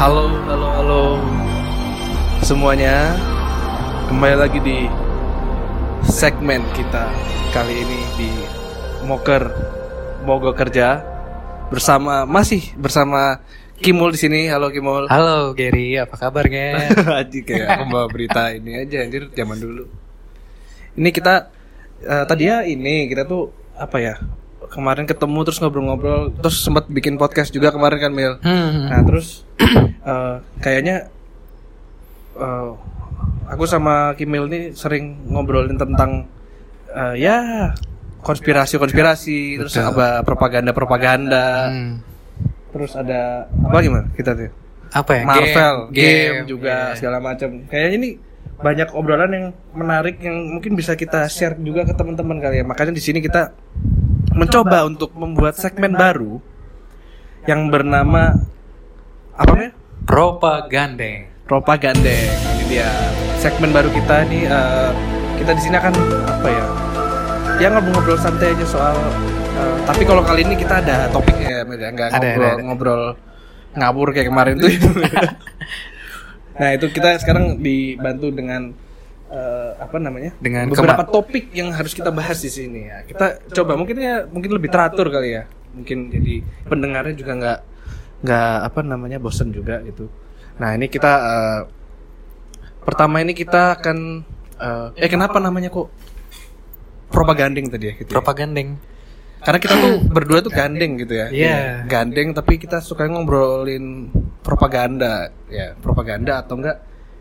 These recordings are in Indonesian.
Halo, halo, halo semuanya. Kembali lagi di segmen kita kali ini di Moker Mogok Kerja bersama masih bersama Kimul di sini. Halo Kimul. Halo Gary, apa kabar Gen? Aji kayak aku bawa berita ini aja anjir zaman dulu. Ini kita eh, tadi ya ini kita tuh apa ya? Kemarin ketemu terus ngobrol-ngobrol terus sempat bikin podcast juga kemarin kan Mil. Hmm. Nah terus eh, kayaknya eh, aku sama Kimil nih sering ngobrolin tentang eh, ya konspirasi-konspirasi terus apa propaganda-propaganda Hmm. terus ada apa gimana kita tuh Apa ya? Marvel game, juga iya. segala macam kayaknya ini banyak obrolan yang menarik yang mungkin bisa kita share juga ke teman-teman kali ya makanya di sini kita mencoba untuk membuat segmen baru yang bernama apa namanya Propaganda. propagandeng ini dia segmen baru kita nih eh, kita di sini akan apa ya ya ngobrol-ngobrol santai aja soal eh, tapi kalau kali ini kita ada topiknya ya ya. nggak Ada, ngobrol ada, ada. ngobrol ngabur kayak kemarin tuh nah itu kita sekarang dibantu dengan eh, apa namanya Dengan beberapa kema- topik yang harus kita bahas di sini ya kita coba mungkin ya mungkin lebih teratur kali ya mungkin jadi pendengarnya juga nggak nggak apa namanya bosen juga gitu nah ini kita eh, pertama ini kita akan eh, eh kenapa namanya kok propaganding tadi ya gitu ya? Propagandeng. karena kita tuh berdua tuh gandeng gitu ya Iya. gandeng tapi kita suka ngobrolin propaganda ya propaganda atau enggak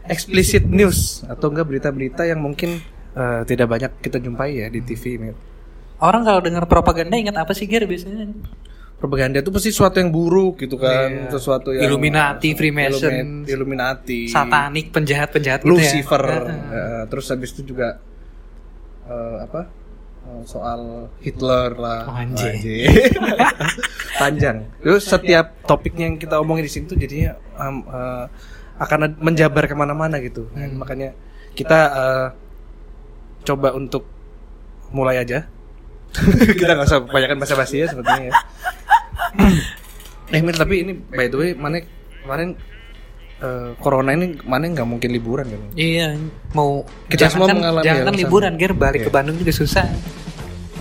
explicit news atau enggak berita-berita yang mungkin eh, tidak banyak kita jumpai ya di TV ini Orang kalau dengar propaganda ingat apa sih Ger biasanya? propaganda itu pasti sesuatu yang buruk gitu kan Iya. sesuatu yang Illuminati, Freemason. Illumin- Illuminati Satanik, penjahat-penjahat gitu ya. Lucifer Heeh. Eh, terus habis itu juga eh, apa Eh, soal Hitler lah Oh, anjing. Anjing. panjang terus setiap topiknya yang kita omongin di sini tuh jadinya um, eh, akan menjabar ke mana-mana gitu Hmm. makanya kita eh, coba untuk mulai aja kita nggak usah kebanyakan bahasa basi ya sepertinya ya eh Mir, tapi ini by the way mana kemarin eh, corona ini mana nggak mungkin liburan kan Iya, mau Kita semua jangankan- mengalami jangan yang liburan. Ger, balik ke Iya. Bandung juga susah.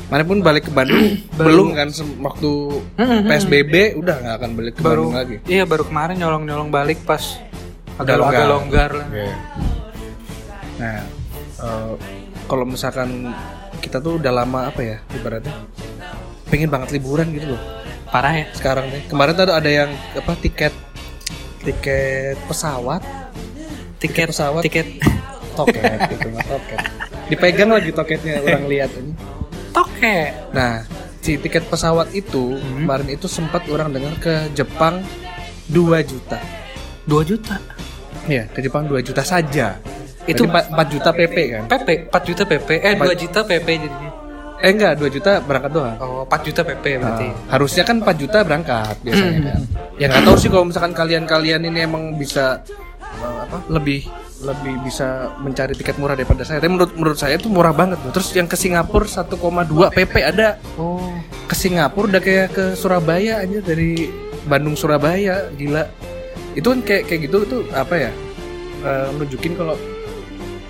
mana pun balik ke Bandung belum kan waktu Hmm, hmm, PSBB udah nggak akan balik ke Baru Bandung lagi Iya, baru kemarin nyolong-nyolong balik pas agak longgar. agak longgar lah. Iya. Nah, eh, kalau misalkan kita tuh udah lama apa ya ibaratnya pengen banget liburan gitu loh Parah ya. sekarang deh. Kemarin tuh ada yang apa tiket tiket pesawat Tiket pesawat. tiket toket gitu mah toket. Dipegang lagi toketnya orang lihat ini. toke. Nah, si tiket pesawat itu Hmm. kemarin itu sempat orang dengar ke Jepang 2 juta. 2 juta. Iya, ke Jepang 2 juta saja. Itu- Itu 4, juta PP kan? PP 4 juta PP eh Empat- 2 juta PP jadinya. Eh enggak, 2 juta berangkat doang. Oh 4 juta PP berarti. Ah, harusnya kan 4 juta berangkat biasanya kan. Ya nggak tahu sih kalau misalkan kalian-kalian ini emang bisa eh, apa lebih lebih bisa mencari tiket murah daripada saya. Tapi menurut menurut saya itu murah banget. Terus yang ke Singapura 1,2 PP ada. Oh. Ke Singapura udah kayak ke Surabaya aja dari Bandung Surabaya, gila. Itu kan kayak kayak gitu tuh apa ya? Nunjukin kalau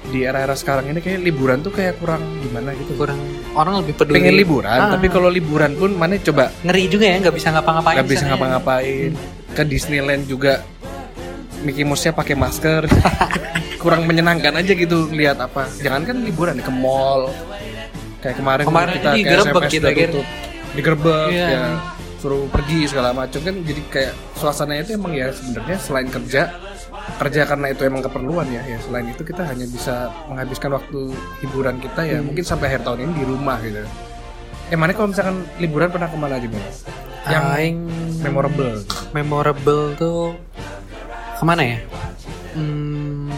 di era-era sekarang ini kayak liburan tuh kayak kurang gimana gitu. Kurang orang lebih peduli. Pengen liburan, Ah. tapi kalau liburan pun mana coba ngeri juga ya nggak bisa ngapa-ngapain. nggak bisa ngapa-ngapain ke Disneyland juga Mickey Mouse-nya pakai masker kurang menyenangkan aja gitu lihat apa jangan kan liburan ke mall kayak kemarin, Kemarin kita digerebek SMS kita, tutup digerebek Iya. ya suruh pergi segala macam kan jadi kayak suasananya itu emang ya sebenarnya selain kerja kerja karena itu emang keperluan ya ya selain itu kita hanya bisa menghabiskan waktu hiburan kita ya Hmm. mungkin sampai akhir tahun ini di rumah gitu eh mana kalau misalkan liburan pernah ke mana aja Bang? yang Aing memorable memorable tuh ke mana ya? Hmm,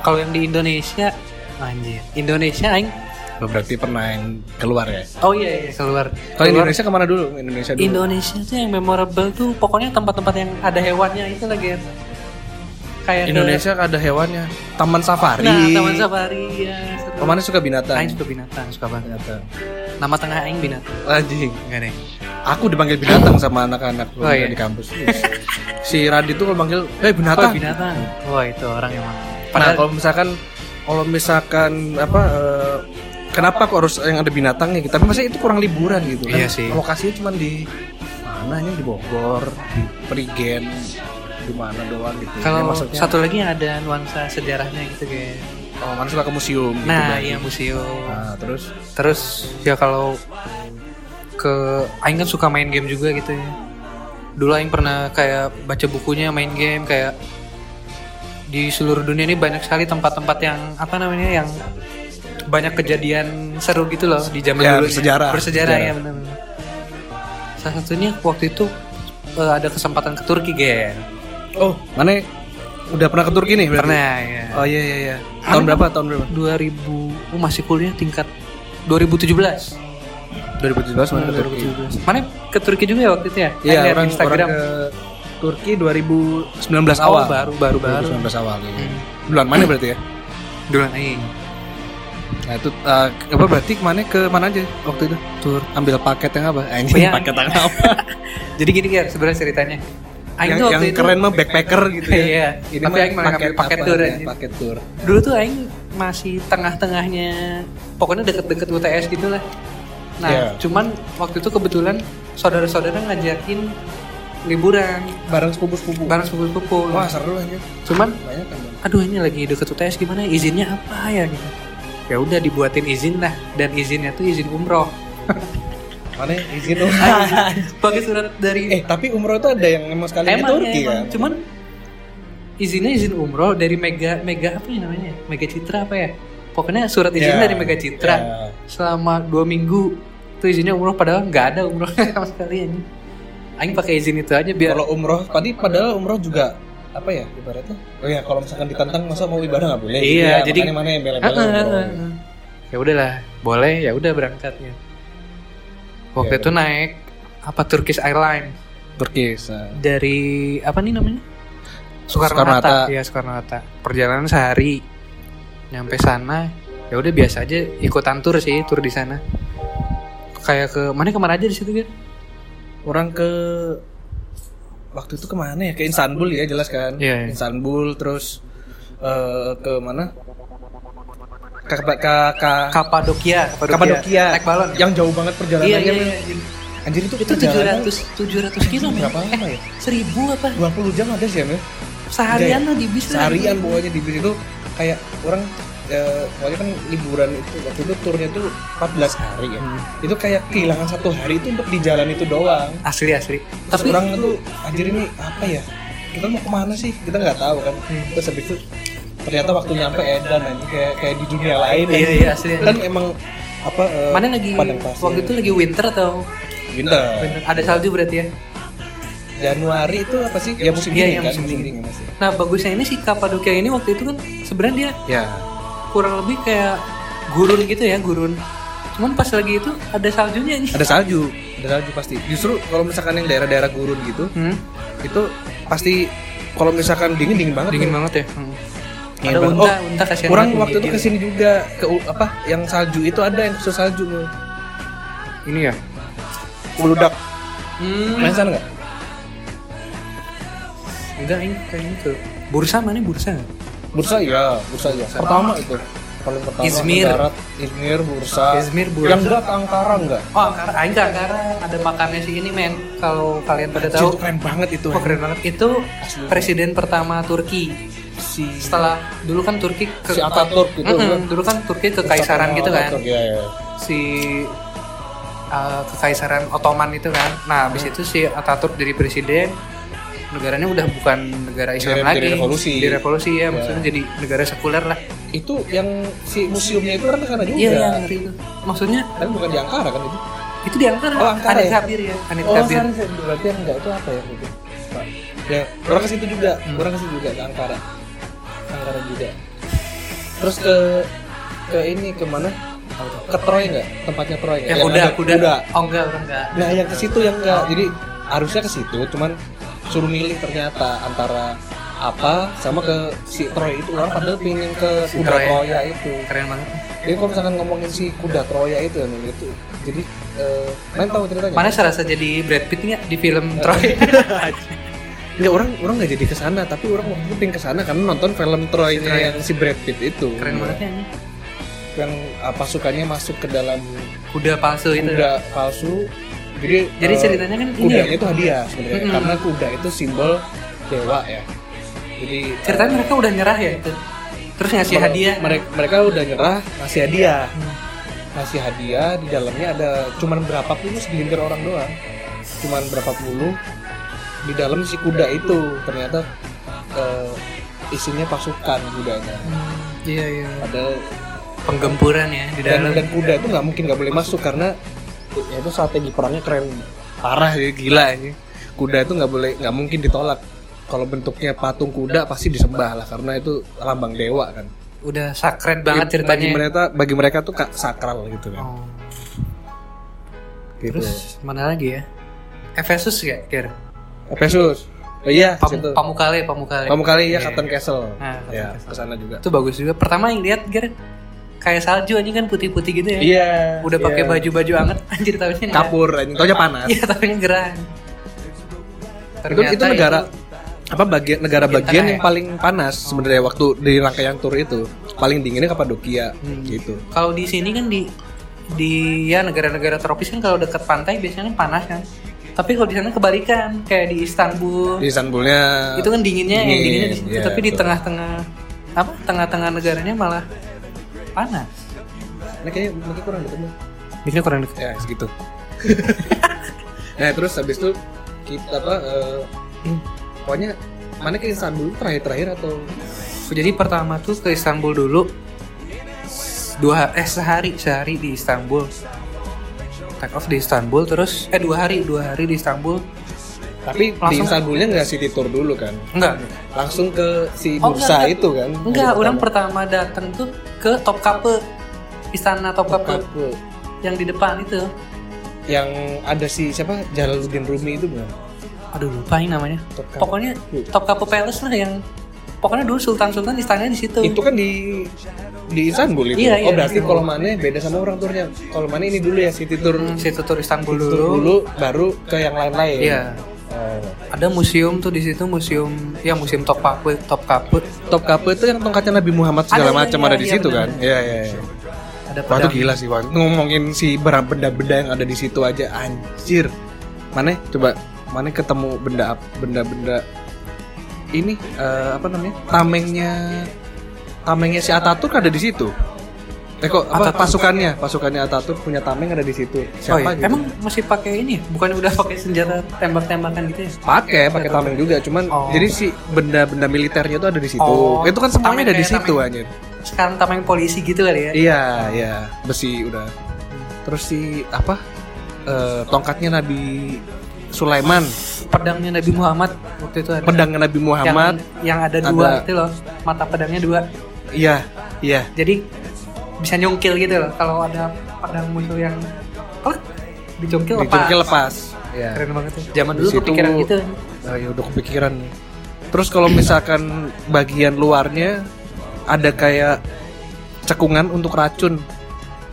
kalau yang di Indonesia, anjir. Indonesia aing. Oh, berarti pernah yang keluar ya Oh iya, iya keluar. kalau Keluar. Indonesia ke mana dulu Indonesia dulu Indonesia tuh yang memorable tuh pokoknya tempat-tempat yang ada hewannya itu lagi. Kayak ke- Indonesia ada hewannya Taman Safari Nah, Taman Safari ya. seru. Ke mana suka binatang Aing suka binatang, suka banget. binatang Nama tengah aing binatang. anjing Enggak deh. aku dipanggil binatang sama anak-anak Oh, iya. di kampus. si Radit tuh kalau manggil, eh Oh, binatang. binatang. Wah, itu orang emang. Nah, Padahal kalau misalkan kalau misalkan apa eh, kenapa kok harus yang ada binatangnya gitu? Tapi masa itu kurang liburan gitu kan? Iya sih. Lokasinya cuma di mana ini di Bogor, di Perigen, di mana doang gitu. Ya, kalau maksudnya, satu lagi yang ada nuansa sejarahnya gitu kayak. oh, mana suka ke museum gitu, Nah, iya museum. Nah, terus Terus ya kalau ke Aing kan suka main game juga gitu ya. Dulu Aing pernah kayak baca bukunya main game kayak di seluruh dunia ini banyak sekali tempat-tempat yang apa namanya yang banyak kejadian seru gitu loh di zaman Ya, dulu bersejarah. bersejarah Bersejarah. ya benar-benar salah satunya waktu itu eh, ada kesempatan ke Turki gen oh, mana udah pernah ke Turki nih berarti? pernah ya Oh iya iya iya. Tahun berapa? Tahun berapa? 2000 oh masih kuliah tingkat 2017 2017 mana ke Turki? 2017 mana ke Turki juga ya waktu itu ya Iya, orang, Instagram orang ke Turki 2019 Oh, awal. baru baru baru 2019 awal. iya. Hmm. Bulan mana berarti ya? duluan Aing Nah itu eh, apa berarti ke mana ke mana aja waktu itu? tur Ambil paket yang apa? Oh, Anjing iya. paket yang apa? jadi gini kan sebenarnya ceritanya Aing yang yang itu keren mah backpacker gitu ya. Iya, Ini tapi Aing paket apa tour, ya. Paket tour. dulu tuh Aing masih tengah-tengahnya pokoknya deket-deket UTS gitu lah nah Iya. cuman waktu itu kebetulan saudara-saudara ngajakin liburan Bareng sepupu-sepupu. bareng sepupu-sepupu Wah seru aja. cuman Banyak kan. Aduh ini lagi deket UTS gimana izinnya apa ya gitu ya udah dibuatin izin lah dan izinnya tuh izin umroh Mana izin dong. pakai surat dari eh tapi umroh itu ada yang emang sekali di emang Turki ya, emang. kan? cuman izinnya izin umroh dari Mega Mega apa ya namanya Mega Citra apa ya pokoknya surat izin Ya, dari Mega Citra ya. selama dua minggu tuh izinnya umroh padahal nggak ada umroh sama sekali ini Aing pakai izin itu aja biar Kalau umroh, tadi padahal umroh juga apa ya ibaratnya? Oh ya kalau misalkan ditantang masa mau ibadah nggak boleh. gitu Iya, ya. jadi- mana yang Ah, ah, ah, ah. ya udahlah boleh ya udah berangkatnya waktu Ya, itu naik apa Turkish Airlines Turki. sa- dari apa nih namanya Soekarno Soekarno Hatta Hatta. ya Soekarno Hatta perjalanan sehari nyampe sana ya udah biasa aja ikutan tur sih tur di sana kayak ke mana ke mana aja di situ kan Orang ke waktu itu ke mana ya? Ke Istanbul ya jelas kan? Iya, iya. Istanbul terus eh, ke mana? Ke ke, ke, ke Kapadokia Kapadokia. naik balon Yang jauh banget perjalanannya. iya, men. iya. Anjir itu itu tujuh ratus tujuh ratus kilo berapa lama ya? seribu apa 20 jam ada sih ya, seharian lah di bis. Seharian pokoknya di bis itu kayak orang pokoknya kan liburan itu waktu itu turnya tuh 14 hari ya. Hmm. Itu kayak kehilangan satu hari itu untuk di jalan itu doang. asli asli Terus tapi orang tuh anjir ini apa ya? Kita mau ke mana sih? Kita nggak tahu kan. Hmm. Terus habis itu ternyata waktu nyampe edan anjir kayak kayak di dunia lain. Iya, iya, asli. Kan emang apa eh, mana lagi waktu itu lagi winter atau winter. winter? ada salju berarti ya Januari itu apa sih? Ya musim Iya, dingin iya, kan, musim dingin. nah bagusnya ini si Kapadokia ini waktu itu kan sebenarnya dia Ya. Kurang lebih kayak gurun gitu ya gurun cuman pas lagi itu ada saljunya nih Ada salju, ada salju pasti. Justru kalau misalkan yang daerah-daerah gurun gitu, hmm, itu pasti kalau misalkan dingin dingin banget. dingin tuh. banget ya hmm. Dingin ada unta Oh, unta kasihan Orang banget waktu itu menggigil. ke sini juga ke apa yang salju itu ada yang khusus salju nih. ini ya Uludak. hmm. Main sana nggak? enggak ini kayaknya tuh bursa mana bursa Bursa ya, bursa ya. Pertama itu. Paling pertama Izmir. darat, Izmir, Bursa. Izmir, Bursa. Yang enggak ke Ankara enggak? oh Ankara ah, enggak Ankara ada makamnya si ini men kalau kalian pada Itu tahu keren banget itu. oh keren banget itu Asli. presiden pertama Turki Si setelah dulu kan Turki ke si Ataturk itu. Mm-mm, dulu kan Turki kekaisaran gitu kan Ataturk, Iya, iya. si uh, kekaisaran Ottoman itu kan. Nah, habis itu si Ataturk jadi presiden, negaranya udah bukan negara Islam Jadi- lagi. revolusi. Di revolusi ya, Ya. maksudnya jadi negara sekuler lah. Itu yang si museumnya itu kan ke sana juga. Iya, iya, ngerti itu. Maksudnya Tapi bukan di Ankara kan itu? itu di Ankara. Oh, Ankara Anit ya? Kabir ya, Anit Oh, Kabir. berarti yang enggak itu apa ya itu? Ya, orang ke situ juga, Hmm. orang ke situ juga ke Ankara. Ankara juga. Terus ke ke ini ke mana? Ke Troy enggak? Tempatnya Troy enggak? Yang kuda, ada kuda. Oh enggak, enggak. Nah, yang ke situ yang enggak. Jadi harusnya ke situ, cuman suruh milih ternyata antara apa sama ke si Troy itu orang padahal pengen ke Si kuda Troy. Troya itu. Keren banget. Jadi kalau misalkan ngomongin si kuda Troya itu ya, itu jadi eh main tahu ceritanya? Mana serasa jadi Brad Pitt nggak di film Troy? Enggak orang orang nggak jadi ke sana, tapi orang waktu itu pengen ke sana karena nonton film Troy-nya Troy. yang si Brad Pitt itu. Keren banget ya. Yang uh, pasukannya masuk ke dalam Kuda palsu itu. kuda palsu. Jadi Jadi eh, ceritanya kan ini kudanya ya? itu hadiah sebenarnya Mm-mm. karena kuda itu simbol dewa ya. Jadi Ceritanya mereka udah nyerah ya itu. Terus ngasih Mereka- hadiah. Mereka, mereka udah nyerah ngasih hadiah. Hmm. Ngasih hadiah di dalamnya ada cuman berapa puluh segelintir orang doang. Cuman berapa puluh di dalam si kuda itu ternyata eh, isinya pasukan kudanya. Hmm, Iya iya. Ada Penggempuran ya di dan, dalam. dan kuda itu nggak mungkin nggak boleh masuk karena ya itu strategi perangnya keren parah ya gila ini. Kuda itu nggak boleh nggak mungkin ditolak. Kalau bentuknya patung kuda pasti disembah lah karena itu lambang dewa kan. Udah sakren banget bagi ceritanya. mereka bagi mereka tuh ka- sakral gitu kan Oh. gitu Terus mana lagi ya? Efesus ya, Kir? Efesus oh iya Pam situ Pamukale, Pamukale. kamu kali ya Iya. Cotton Castle Nah, Cotton ya Castle. ke sana juga Itu bagus juga. Pertama yang lihat Kir kayak salju aja kan putih-putih gitu ya. iya Udah pakai iya. baju-baju anget anjir tapi ini kapur anjing taunya panas Iya, tapi gerah. itu itu negara apa bagian negara Bagian yang ya? paling panas sebenarnya waktu di rangkaian tur itu paling dinginnya Kapadokia Hmm. gitu Kalau di sini kan di di ya negara-negara tropis kan kalau dekat pantai biasanya kan panas kan. Tapi kalau di sana kebalikan kayak di Istanbul di Istanbulnya itu kan dinginnya yang dingin, dinginnya di situ iya, tapi di betul. tengah-tengah apa tengah-tengah negaranya malah panas. nah, kayaknya mungkin kurang gitu Bikinnya kurang dekat. ya segitu nah terus habis itu kita apa eh, pokoknya mana ke Istanbul terakhir-terakhir atau Jadi pertama tuh ke Istanbul dulu dua eh sehari sehari di Istanbul take off di Istanbul terus eh dua hari dua hari di Istanbul Tapi di Langsung- Istanbulnya nggak city tour dulu kan? enggak Langsung ke si Oh, bursa enggak, itu kan? enggak orang pertama. pertama datang tuh ke Topkapi istana Topkapi Kapu. yang di depan itu Yang ada si siapa? Jalaluddin Rumi itu bukan? aduh lupa ini namanya Topkapi. pokoknya Topkapi Palace lah yang pokoknya dulu Sultan Sultan istananya di situ Itu kan di di Istanbul itu. Iya, oh iya, berarti iya. kalau mana beda sama orang turnya. Kalau mana ini dulu ya city tour Hmm, situ tur Istanbul tour dulu, dulu baru ke yang lain-lain. iya Oh. Ada museum tuh di situ museum ya museum Topkapi Topkapi Topkapi itu yang tongkatnya Nabi Muhammad segala Ada, macam iya, ada di iya, situ benar. kan? Iya iya. iya. ada Wah itu gila sih Wah. Ngomongin si benda-benda yang ada di situ aja anjir. Mana coba mana ketemu benda benda-benda ini eh, apa namanya? Tamengnya tamengnya si Ataturk ada di situ. Eh kok apa pasukannya? Pasukannya Ataturk punya tameng ada di situ. Oh Siapa iya. gitu? Emang masih pakai ini? Bukan udah pakai senjata tembak-tembakan gitu ya? pakai pakai tameng juga cuman Oh. jadi si benda-benda militernya itu ada di situ Oh, itu kan semuanya tameng ada di situ anjir Sekarang tameng polisi gitu kali ya? iya iya besi udah terus si apa eh, tongkatnya Nabi Sulaiman Pedangnya Nabi Muhammad waktu itu ada. pedangnya Nabi Muhammad Yang, yang ada ada- dua itu loh, mata pedangnya dua. iya iya Jadi bisa nyungkil gitu loh. Kalau ada pedang musuh yang oh, dicungkil lepas. dicungkil lepas iya Keren banget tuh. Zaman dulu situ- kepikiran gitu. Nah, ya udah kepikiran. Terus kalau misalkan bagian luarnya ada kayak cekungan untuk racun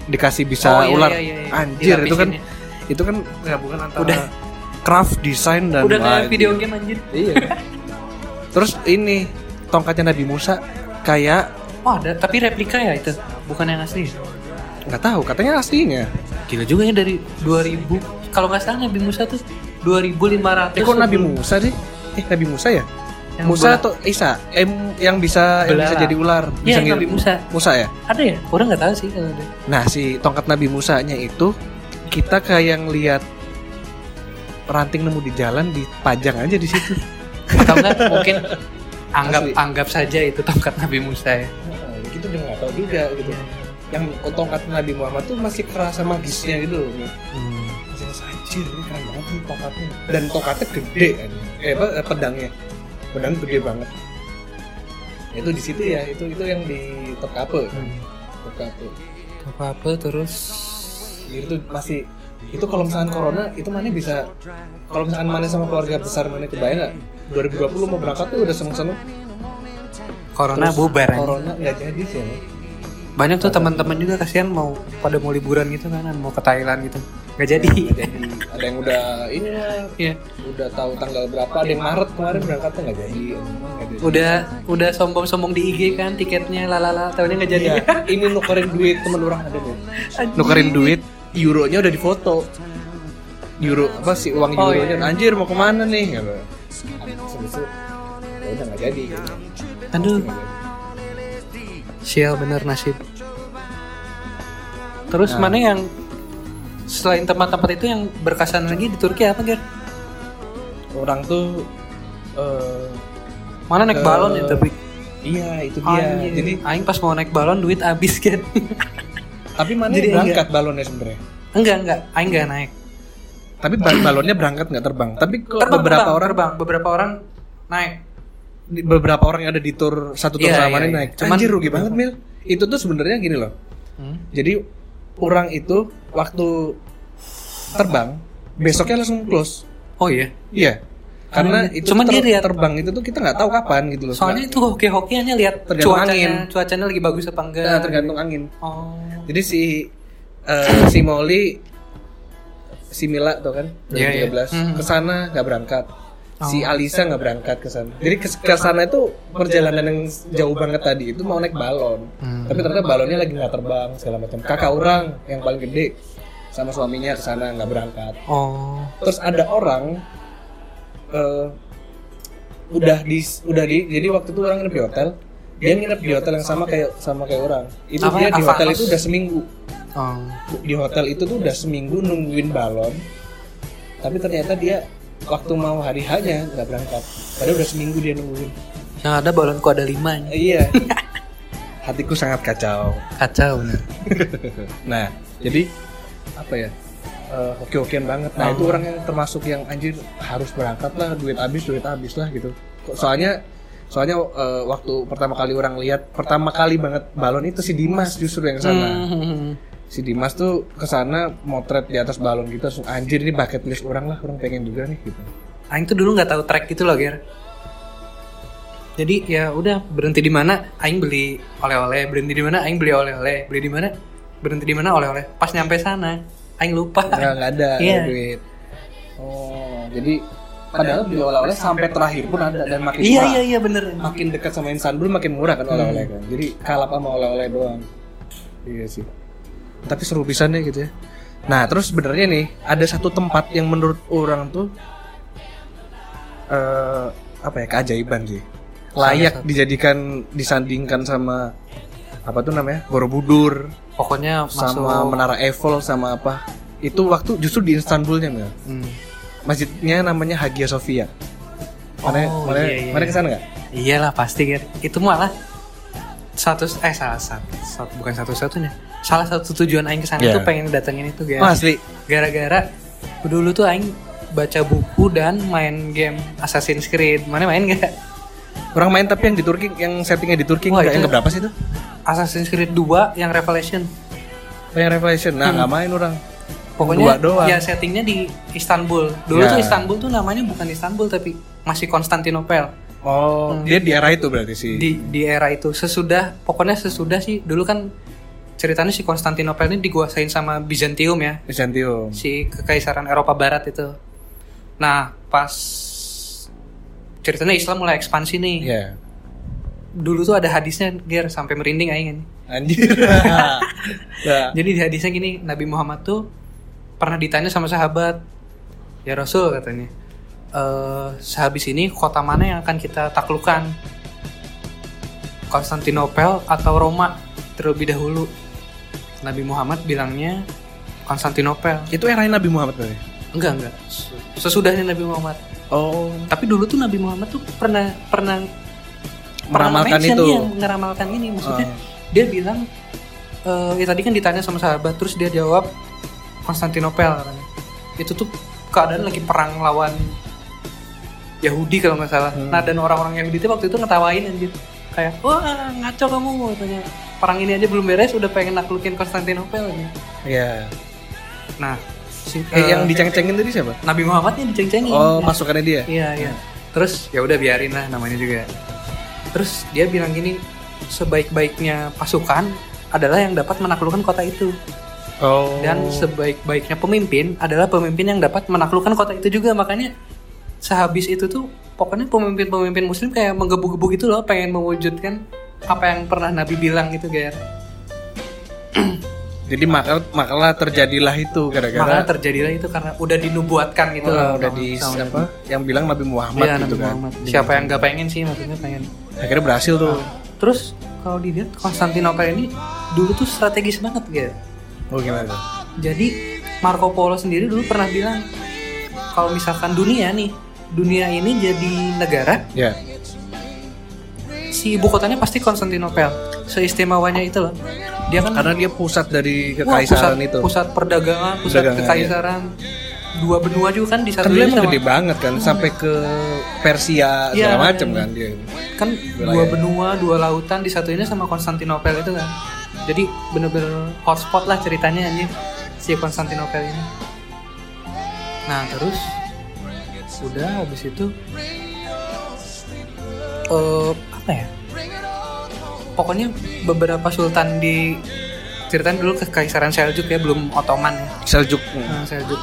dikasih bisa Oh, iya, ular. iya, iya, iya. Anjir itu kan Dilapisin itu kan gabungan antara Udah. craft design dan Udah kayak video game anjir. Iya. Terus ini tongkatnya Nabi Musa kayak Oh ada, tapi replika ya itu, bukan yang asli. nggak tahu katanya aslinya. Gila juga ya dari 2000 Kalau nggak salah Nabi Musa tuh 2500 Eh kok Nabi Musa sih? Eh Nabi Musa ya? Yang Musa bola- atau Isa? Eh yang bisa yang bisa jadi ular. Iya, Bisa Nabi Musa. Musa ya? Ada ya? Orang nggak tahu sih kalau ada. Nah, si tongkat Nabi Musa-nya itu kita kayak ngelihat ranting nemu di jalan dipajang aja di situ. Atau enggak mungkin anggap Asli. anggap saja itu tongkat Nabi Musa ya. Kita udah nggak tahu juga gitu. Yang tongkat Nabi Muhammad tuh masih kerasa magisnya gitu loh. Masih rasa anjir ini keren banget nih tongkatnya. Dan tongkatnya gede kan. Eh apa eh, pedangnya. Pedang gede banget. Itu di situ ya, itu itu yang di Topkapi. Topkapi. Apa apa terus itu masih itu kalau misalkan corona itu mana bisa kalau misalkan mana sama keluarga besar mana kebayang nggak 2020 mau berangkat tuh udah seneng corona bubar ya. corona nggak jadi sih ya. banyak tuh teman-teman juga kasihan mau pada mau liburan gitu kan mau ke Thailand gitu nggak jadi jadi ada yang udah ini lah Iya. udah tahu tanggal berapa ada yang Maret kemarin berangkatnya nggak jadi udah udah sombong-sombong di IG kan tiketnya lalala tahunya nggak jadi Iya, ini nukerin duit temen orang ada deh nukerin duit euronya udah difoto euro apa sih uang Oh, euronya iya. anjir mau ke mana nih gitu. Ya udah nggak jadi gitu. Aduh. Sial bener nasib. Terus Nah. mana yang selain tempat-tempat itu yang berkesan lagi di Turki apa Ger? orang tuh eh, mana naik Ke- balon ya tapi? iya itu dia. Anjir. jadi aing pas mau naik balon duit habis kan tapi mana Jadi berangkat balonnya sebenarnya? Enggak enggak. Aing enggak naik. Tapi ba- balonnya berangkat nggak terbang. Tapi kok terbang beberapa terbang, orang terbang. Beberapa orang naik beberapa orang yang ada di tour satu tour Iya, sama ini iya. naik. Cuman- anjir rugi banget mil. Itu tuh sebenarnya gini loh. Hmm. jadi orang itu waktu terbang besoknya langsung close. Oh iya? Iya. Karena itu Cuman ter- dia lihat- terbang itu tuh kita nggak tahu kapan gitu loh. Soalnya itu hoki-hokiannya lihat Tergantung cuacanya angin. cuacanya lagi bagus apa enggak. Nah, tergantung angin. Oh. Jadi si eh, si Molly si Mila tuh kan Iya, iya. 2013 Hmm. ke sana nggak berangkat si Oh. Alisa nggak berangkat ke sana. Jadi ke sana itu perjalanan yang jauh banget tadi itu mau naik balon. Hmm. tapi ternyata balonnya lagi nggak terbang segala macam. Kakak orang yang paling gede sama suaminya ke sana nggak berangkat. Oh. Terus ada orang eh, udah di udah di jadi waktu itu orang nginep di hotel. Dia nginep di hotel yang sama kayak sama kayak orang. Itu Apa? dia di hotel itu udah seminggu. Oh. Di hotel itu tuh udah seminggu nungguin balon. Tapi ternyata dia waktu mau hari hanya nggak berangkat. Padahal udah seminggu dia nungguin. Yang ada balonku ada lima iya. Hatiku sangat kacau. Kacau bener nah jadi apa ya eh, hoki-hokian banget. Nah Oh. itu orang yang termasuk yang anjir harus berangkat lah duit habis duit habis lah gitu. Kok- soalnya soalnya eh, waktu pertama kali orang lihat pertama kali banget balon itu si Dimas justru yang sana Hmm. Si Dimas tuh ke sana motret di atas balon gitu langsung anjir ini bucket list orang lah orang pengen juga nih gitu Aing tuh dulu nggak tahu track gitu loh, Ger. Jadi ya udah berhenti di mana, Aing beli oleh-oleh, berhenti di mana, Aing beli oleh-oleh, beli di mana, berhenti di mana oleh-oleh. Pas nyampe sana, Aing lupa. nggak nggak ada Iya. ada duit oh jadi padahal beli oleh-oleh sampai terakhir pun ada dan makin Iya murah iya iya bener. makin dekat sama Istanbul makin murah kan oleh-oleh kan jadi kalap sama oleh-oleh doang iya sih tapi seru pisan deh gitu ya nah terus sebenarnya nih ada satu tempat yang menurut orang tuh eh apa ya keajaiban sih layak dijadikan disandingkan sama apa tuh namanya Borobudur Pokoknya sama masuk. menara Eiffel sama apa itu waktu justru di Istanbulnya Mel Hmm. masjidnya namanya Hagia Sophia mana Oh, mana iya, iya. mana ke sana nggak Iyalah pasti Ger. Itu malah satu eh salah satu, satu bukan satu-satunya. Salah satu tujuan aing ke sana Iya. tuh pengen datengin itu Ger. oh, asli Gara-gara dulu tuh aing baca buku dan main game Assassin's Creed. Mana main gak? orang main tapi yang di Turki yang settingnya di Turki Wah, yang keberapa sih itu Assassin's Creed 2 yang Revelation. Oh, yang Revelation nah nggak main orang Pokoknya Dua doang. ya settingnya di Istanbul. Dulu Ya. tuh Istanbul tuh namanya bukan Istanbul tapi masih Konstantinopel. Oh dia di era itu berarti sih Di di era itu sesudah pokoknya sesudah sih dulu kan ceritanya si Konstantinopel ini dikuasain sama Bizantium ya. Byzantium Si kekaisaran Eropa Barat itu. Nah, pas ceritanya Islam mulai ekspansi nih. ya Dulu tuh ada hadisnya Ger sampai merinding aing ini. anjir nah, Jadi di hadisnya gini, Nabi Muhammad tuh pernah ditanya sama sahabat, ya Rasul katanya, eh sehabis ini kota mana yang akan kita taklukkan? Konstantinopel atau Roma terlebih dahulu? Nabi Muhammad bilangnya Konstantinopel. itu era Nabi Muhammad berarti Enggak enggak. Sesudahnya Nabi Muhammad. oh Tapi dulu tuh Nabi Muhammad tuh pernah pernah Meramalkan itu. iya, ngeramalkan ini maksudnya Oh. dia bilang eh ya tadi kan ditanya sama sahabat terus dia jawab Konstantinopel katanya. itu tuh keadaan lagi perang lawan Yahudi kalau nggak salah Hmm. nah dan orang-orang Yahudi itu waktu itu ngetawain anjir kayak wah ngaco kamu katanya perang ini aja belum beres udah pengen naklukin Konstantinopel katanya. ya nah si, eh, eh, yang diceng-cengin tadi siapa Nabi Muhammadnya diceng-cengin oh Nah, pasukannya dia Iya iya. Terus ya udah biarin lah namanya juga. Terus dia bilang gini, sebaik-baiknya pasukan adalah yang dapat menaklukkan kota itu. Oh. Dan sebaik-baiknya pemimpin adalah pemimpin yang dapat menaklukkan kota itu juga. Makanya sehabis itu tuh pokoknya pemimpin-pemimpin muslim kayak menggebu-gebu gitu loh pengen mewujudkan apa yang pernah Nabi bilang gitu, Ger. Jadi maka makalah terjadilah itu gara-gara terjadilah itu karena udah dinubuatkan gitu Oh, loh. udah di sama apa yang bilang Nabi Muhammad Iya, gitu Nabi kan. Muhammad. Siapa yang nggak pengen sih maksudnya pengen. Akhirnya berhasil tuh. Terus kalau dilihat Konstantinopel ini dulu tuh strategis banget gitu. Oh gimana tuh? Jadi Marco Polo sendiri dulu pernah bilang kalau misalkan dunia nih, dunia ini jadi negara, Ya. si ibu kotanya pasti Konstantinopel. Seistimewanya itu loh. Dia kan Karena dia pusat wah, dari pusat, kekaisaran itu. pusat perdagangan, pusat Perdagangan, kekaisaran. Dua benua juga kan di Kan satu dia ini emang sama- gede banget kan sampai ke Persia Iya, segala macam kan dia. kan Wilayah. dua benua dua lautan di satu ini sama Konstantinopel itu kan jadi bener-bener hotspot lah ceritanya anjir si Konstantinopel ini nah terus udah habis itu eh apa ya pokoknya beberapa sultan di ceritain dulu kekaisaran Seljuk ya belum Ottoman ya Seljuk. Nah, Seljuk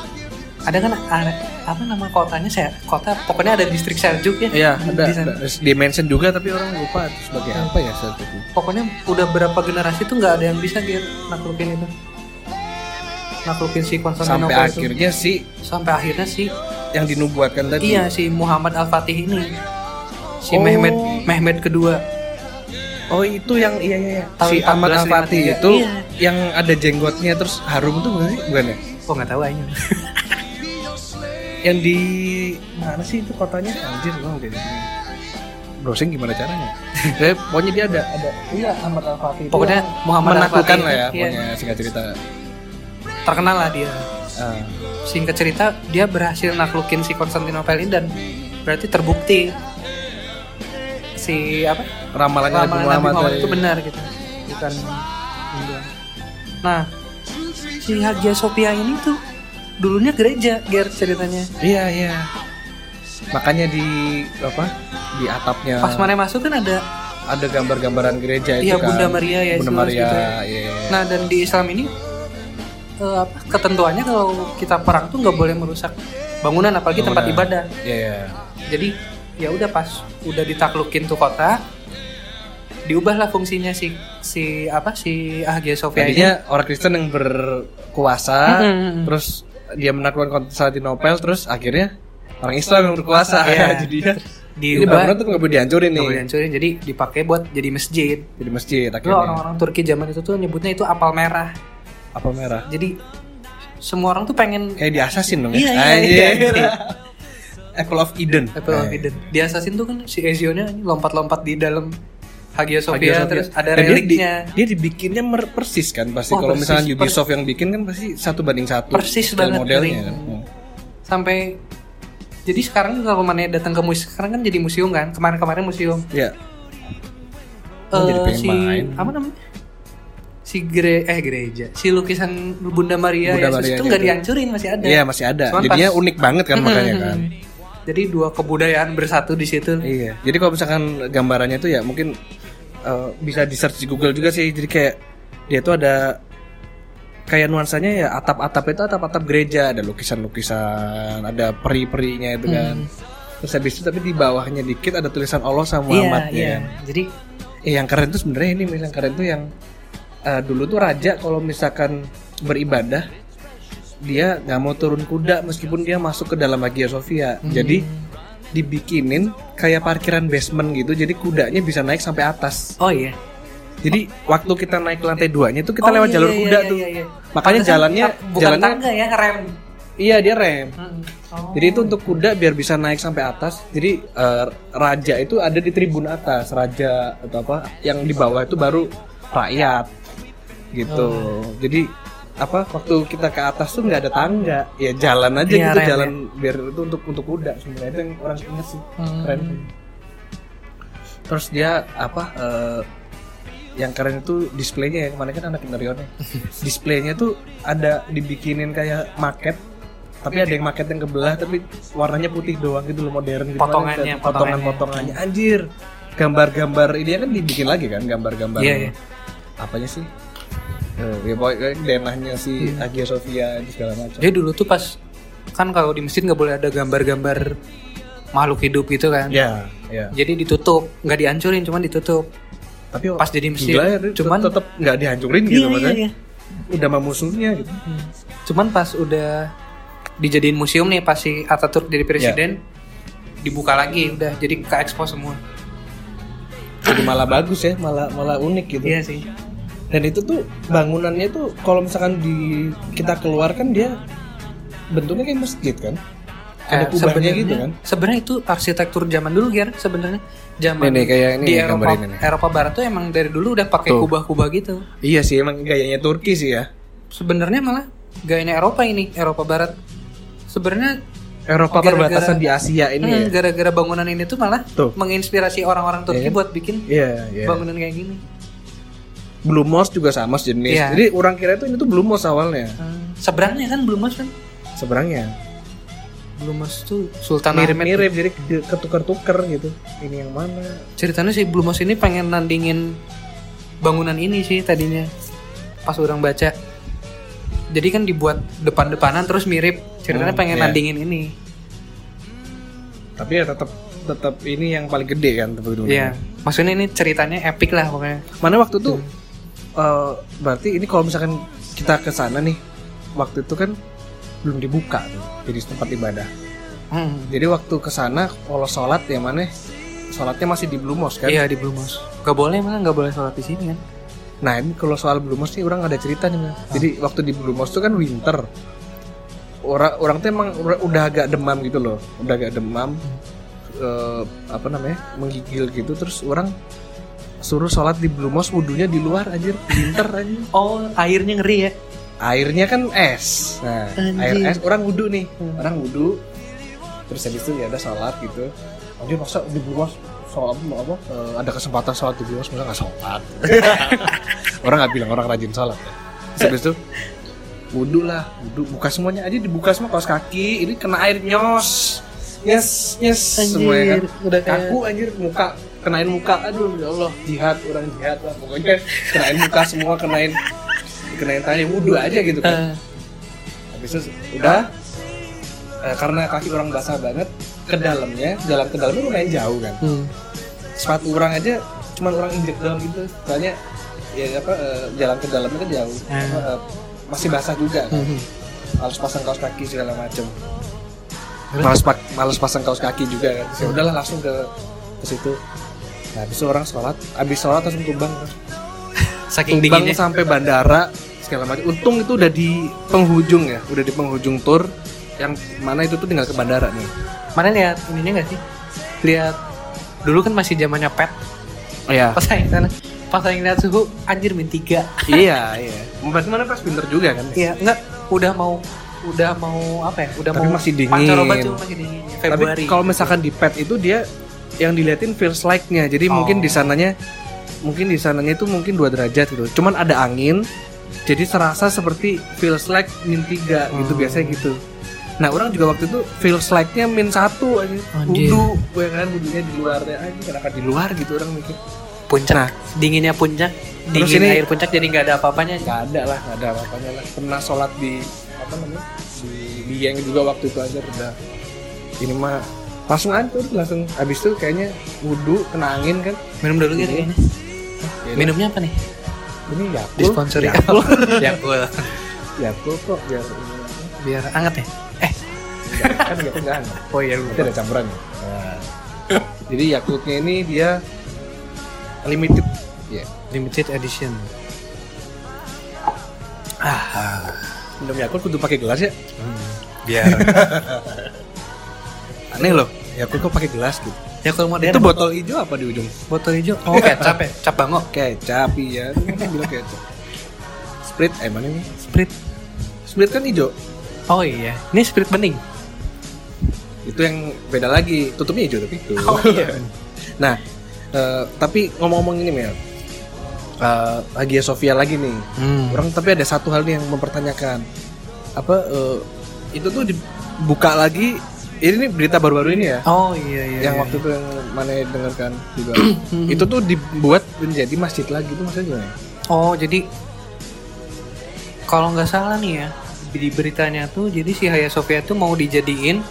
ada kan ada, apa nama kotanya saya kota pokoknya ada distrik Seljuk ya Iya, di- ada, di sana. ada dimension juga tapi orang lupa itu sebagai apa ya Seljuk. pokoknya udah berapa generasi tuh nggak ada yang bisa Gir, naklukin itu naklukin si Sampai Konstantinopel itu. akhirnya sih sampai akhirnya si yang dinubuatkan tadi. iya si Muhammad Al Fatih ini si Oh. Mehmet Mehmet kedua Oh itu yang iya iya. iya. Tahun si Ahmad Al 1453. Fatih itu Iya. yang ada jenggotnya terus harum tuh bukan sih? Bukan ya? kok nggak tahu aja Yang di mana sih itu kotanya? Anjir, gua udah di sini. Browsing gimana caranya? Eh, pokoknya dia ada ada iya Ahmad Al Fatih. itu Pokoknya Muhammad Fatih lah ya, itu, iya. pokoknya singkat cerita. terkenal lah dia Ah. singkat cerita dia berhasil naklukin si Konstantinopel ini dan berarti terbukti si apa ramalan Nabi Muhammad, Muhammad itu benar gitu bukan nah si Hagia Sophia ini tuh dulunya gereja Ger ceritanya Iya iya. Makanya di apa? Di atapnya pas mana masuk kan ada ada gambar-gambaran gereja Iya, itu kan. Bunda Maria, Yesus Bunda Maria, gitu. iya. nah dan di Islam ini eh, apa ketentuannya kalau kita perang tuh nggak boleh merusak bangunan apalagi tempat Bangunan. ibadah Iya, iya. jadi ya udah pas udah ditaklukin tuh kota diubahlah fungsinya si si apa si Hagia Sophia ini Tadinya orang Kristen yang berkuasa, terus dia menaklukkan Konstantinopel, terus akhirnya orang Islam yang berkuasa. Iya. jadi ini diubah bangunan tuh nggak boleh dihancurin nih. nggak boleh hancurin jadi dipakai buat jadi masjid Jadi masjid akhirnya. orang-orang Turki zaman itu tuh nyebutnya itu apal merah Apa merah? jadi semua orang tuh pengen Kayak di Assassin dong Iya, ya? iya, iya. Anjir. Apple of Eden. Apple of Eh. Eden. Di Assassin tuh kan si Ezio-nya lompat-lompat di dalam Hagia Hagia Sophia, Sophia. terus ada Dan dia, di- reliknya. dia dibikinnya mer- persis kan pasti Oh, kalau misalnya Ubisoft yang bikin kan pasti satu banding satu Persis banget, modelnya kan. Hmm. Sampai jadi sekarang kalau mana datang ke museum sekarang kan jadi museum kan. Kemarin-kemarin museum. Iya. Oh, jadi Eh, pengen si main. apa namanya? Si gere eh gereja, si lukisan Bunda Maria Bunda Yesus Maria itu nggak gitu. dihancurin masih ada. Iya masih ada. Cuman Jadinya pas- unik banget kan makanya kan. Jadi dua kebudayaan bersatu di situ. Iya. Jadi kalau misalkan gambarannya itu ya mungkin eh, bisa di search di Google juga sih. Jadi kayak dia tuh ada kayak nuansanya ya atap-atap itu atap-atap gereja, ada lukisan-lukisan, ada peri-perinya itu kan. Terus habis itu tapi di bawahnya dikit ada tulisan Allah Iya, sama Muhammad iya. kan. Jadi Eh, yang keren tuh sebenarnya ini yang keren tuh yang eh, dulu tuh raja kalau misalkan beribadah dia nggak mau turun kuda meskipun dia masuk ke dalam Hagia Sophia. Hmm. Jadi dibikinin kayak parkiran basement gitu. Jadi kudanya bisa naik sampai atas. oh iya. Jadi waktu kita naik ke lantai duanya itu kita Oh, lewat iya, jalur iya, kuda iya, tuh. iya, iya. Makanya Pantesan jalannya tak- bukan jalannya tangga ya, rem. iya dia rem. Oh. Jadi itu untuk kuda biar bisa naik sampai atas. Jadi eh, raja itu ada di tribun atas, raja atau apa yang di bawah itu baru rakyat gitu. Jadi apa waktu kita ke atas tuh nggak ada tangga, ya jalan aja Iya, gitu rem, jalan biar itu untuk untuk kuda. Sebenarnya itu yang orang ingat sih. Hmm. keren. Terus dia apa eh, yang keren itu displaynya ya. Kemarin kan anak Inarionnya. displaynya tuh ada dibikinin kayak market tapi ada yang market yang kebelah tapi warnanya putih doang gitu loh modern gitu. Potongannya, Ada potongan-potongannya anjir. Gambar-gambar ini kan dibikin lagi kan gambar-gambar Iya, iya. apanya sih ya pokoknya denahnya si Hmm. Hagia Sophia di segala macam. Jadi dulu tuh pas kan kalau di masjid nggak boleh ada gambar-gambar makhluk hidup gitu kan. Ya, ya. Jadi ditutup, nggak dihancurin, cuman ditutup. Tapi Pas jadi masjid, gila ya, cuman tetap nggak dihancurin gitu Iya, iya, iya. Udah sama musuhnya gitu. Hmm. Cuman pas udah dijadiin museum nih pas si Ataturk jadi presiden dibuka lagi udah jadi ke expose semua. Jadi malah bagus ya, malah malah unik gitu. Iya sih. Dan itu tuh bangunannya tuh kalau misalkan di kita keluar kan dia bentuknya kayak masjid kan. Ada Eh, kubahnya gitu kan. Sebenarnya itu arsitektur zaman dulu Ger sebenarnya. Zaman nih, kayak ini di Eropa, gambar ini. Eropa Barat tuh emang dari dulu udah pakai kubah-kubah gitu. Iya sih emang gayanya Turki sih ya. Sebenarnya malah gayanya Eropa ini, Eropa Barat. Sebenarnya Eropa Gara-gara- perbatasan di Asia ini hmm, ya. gara-gara bangunan ini tuh malah Tuh. menginspirasi orang-orang Turki Iya kan? buat bikin Iya, iya. bangunan kayak gini. Blue Mosque juga sama sejenis. Iya. Jadi orang kira itu ini tuh Blue Mosque awalnya. Hmm, Seberangnya kan belum mas kan? Sebenarnya Belum mas tuh Sultan mirip-mirip jadi ke- ketuker-tuker gitu. Ini yang mana? Ceritanya sih belum mas ini pengen nandingin bangunan ini sih tadinya pas orang baca. Jadi kan dibuat depan-depanan terus mirip. Ceritanya Hmm, pengen iya. nandingin ini. Tapi ya tetap tetap ini yang paling gede kan. Iya. Maksudnya ini ceritanya epic lah pokoknya. Mana waktu itu eh, berarti ini kalau misalkan kita ke sana nih waktu itu kan belum dibuka tuh jadi tempat ibadah. Hmm. Jadi waktu ke sana kalau sholat ya mana sholatnya masih di Blue Mosque kan? Iya di Blue Mosque. Gak boleh malah gak boleh sholat di sini kan? Nah ini kalau soal Blue Mosque nih orang ada cerita nih. Mas. Jadi waktu di Blue Mosque itu kan winter. Orang orang tuh emang udah agak demam gitu loh, udah agak demam. eh, apa namanya menggigil gitu terus orang suruh sholat di Blue Mosque wudhunya di luar anjir. Winter anjir. Oh airnya ngeri ya? airnya kan es. Nah air Anjir. es. Orang wudhu nih. Hmm. orang wudhu. Terus habis itu ya ada sholat gitu. Anjir masa di Blue Mosque sholat mau apa eh, ada kesempatan sholat di Blue Mosque masa nggak sholat? Orang nggak bilang orang rajin sholat ya. terus habis itu wudhu lah wudhu. Buka semuanya aja dibuka semua kaos kaki. Ini kena air nyos yes yes. Semuanya kan. udah kayak kaku anjir muka kenain muka. Aduh ya Allah. Jihad orang jihad lah pokoknya. Kenain muka semua kenain kenain tanya wudhu aja gitu kan. Eh, habis itu udah. Eh, karena kaki orang basah banget ke dalamnya jalan ke dalamnya lumayan jauh kan. Hmm. sepatu orang aja cuman orang injek dalam gitu. Soalnya ya apa eh, jalan ke dalamnya kan jauh. Apa, eh, masih basah juga kan. Hmm. harus pasang kaos kaki segala macem malas pak malas pasang kaos kaki juga kan. Ya udahlah langsung ke ke situ. Nah habis itu orang sholat habis sholat langsung tumbang. Saking tumbang dinginnya. sampai bandara segala macam. Untung itu udah di penghujung ya udah di penghujung tour. Yang mana itu tuh tinggal ke bandara nih. Mana lihat ininya nggak sih? Lihat dulu kan masih zamannya pet. oh ya Pas yang sana, pas yang lihat suhu anjir min tiga. iya iya. Berarti mana pas winter juga kan? Iya, enggak udah mau udah mau apa ya? Udah Tapi mau masih dingin. pancaroba tuh masih dingin. tapi Februari. kalau misalkan di pet itu dia yang diliatin feels like-nya jadi Oh. mungkin di sananya mungkin di sananya itu mungkin dua derajat gitu cuman ada angin jadi serasa seperti feels like min 3 gitu Hmm. biasanya gitu nah orang juga waktu itu feels like-nya min satu aja wudhu ya kan wudhunya di luarnya aja kenapa di luar gitu orang mikir puncak Nah. dinginnya puncak dingin ini- air puncak jadi nggak ada apa-apanya nggak ada lah nggak ada apa-apanya lah pernah sholat di apa namanya di Dieng juga waktu itu aja udah ini mah langsung aja udah langsung habis itu kayaknya wudhu kena angin kan. Minum dulu gitu Iya. ini. Ya, minumnya apa nih? Ini Yakult. Disponsori Yakult. Yakult. Yakult kok biar biar anget ya? Eh. Kan Yakult nggak hangat. Oh iya nanti ada campuran. Nah. jadi Yakultnya ini dia limited. Ya limited edition minum Yakult kudu pakai gelas ya. Biar. Aneh loh. Yakult kok pakai gelas gitu. Ya kalau modern itu botol hijau apa di ujung? Botol hijau. Oh kecap. ya? Cap bango kecap iya. Kan bilang kecap. Sprite eh mana ini? Sprit Sprite kan hijau. Oh iya. Ini sprit bening. Itu yang beda lagi. Tutupnya hijau tapi itu. Oh, iya. nah eh, tapi ngomong-ngomong ini Mel Eh, Hagia Sophia lagi nih hmm. orang tapi ada satu hal nih yang mempertanyakan apa eh, itu tuh dibuka lagi ini nih berita baru-baru ini ya oh iya iya yang iya. waktu itu yang mana dengarkan juga itu tuh dibuat menjadi masjid lagi itu maksudnya gimana? oh jadi kalau nggak salah nih ya di beritanya tuh jadi si Hagia Sophia tuh mau dijadiin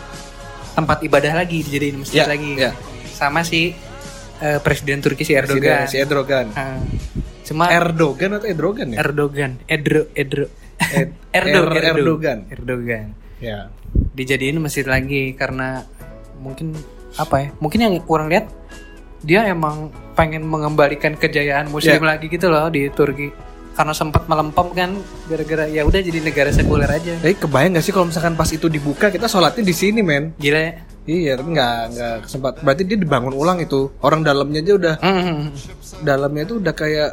tempat ibadah lagi dijadiin masjid Ya, lagi ya. sama si eh, presiden Turki si Erdogan. Si Erdogan. Ah. Cuma Erdogan atau Erdogan ya? Erdogan, Edro, Edro, Ed- Erdo, Er- Erdo. Erdogan. Erdogan. Ya. Dijadiin masjid lagi karena mungkin apa ya? Mungkin yang kurang lihat dia emang pengen mengembalikan kejayaan muslim Ya. lagi gitu loh di Turki. Karena sempat melempem kan gara-gara ya udah jadi negara sekuler aja. Tapi kebayang gak sih kalau misalkan pas itu dibuka kita sholatnya di sini men? Gila ya. Iya, tapi nggak nggak sempat. Berarti dia dibangun ulang itu. Orang dalamnya aja udah Hmm. dalamnya itu udah kayak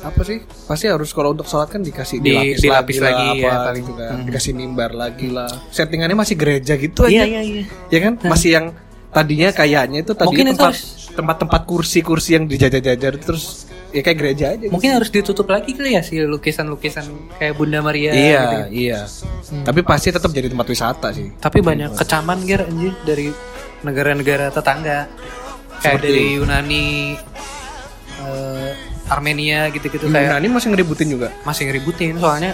apa sih? Pasti harus kalau untuk sholat kan dikasih Di- dilapis, dilapis lagi, lagi, lah, ya, apa paling. gitu kan. Mhm. Dikasih mimbar lagi lah. Settingannya masih gereja gitu Iya aja. iya iya. Ya kan? Masih yang tadinya kayaknya itu itu tempat harus- tempat-tempat kursi-kursi yang dijajar-jajar terus ya kayak gereja aja. gitu. Mungkin harus ditutup lagi kali ya si lukisan-lukisan kayak Bunda Maria Iya, gitu. iya. Tapi pasti tetap jadi tempat wisata sih. Tapi banyak kecaman ger anjir dari negara-negara tetangga. Kayak Seperti- dari Yunani eh, Armenia gitu-gitu kayak Yunani masih ngeributin juga. masih ngeributin soalnya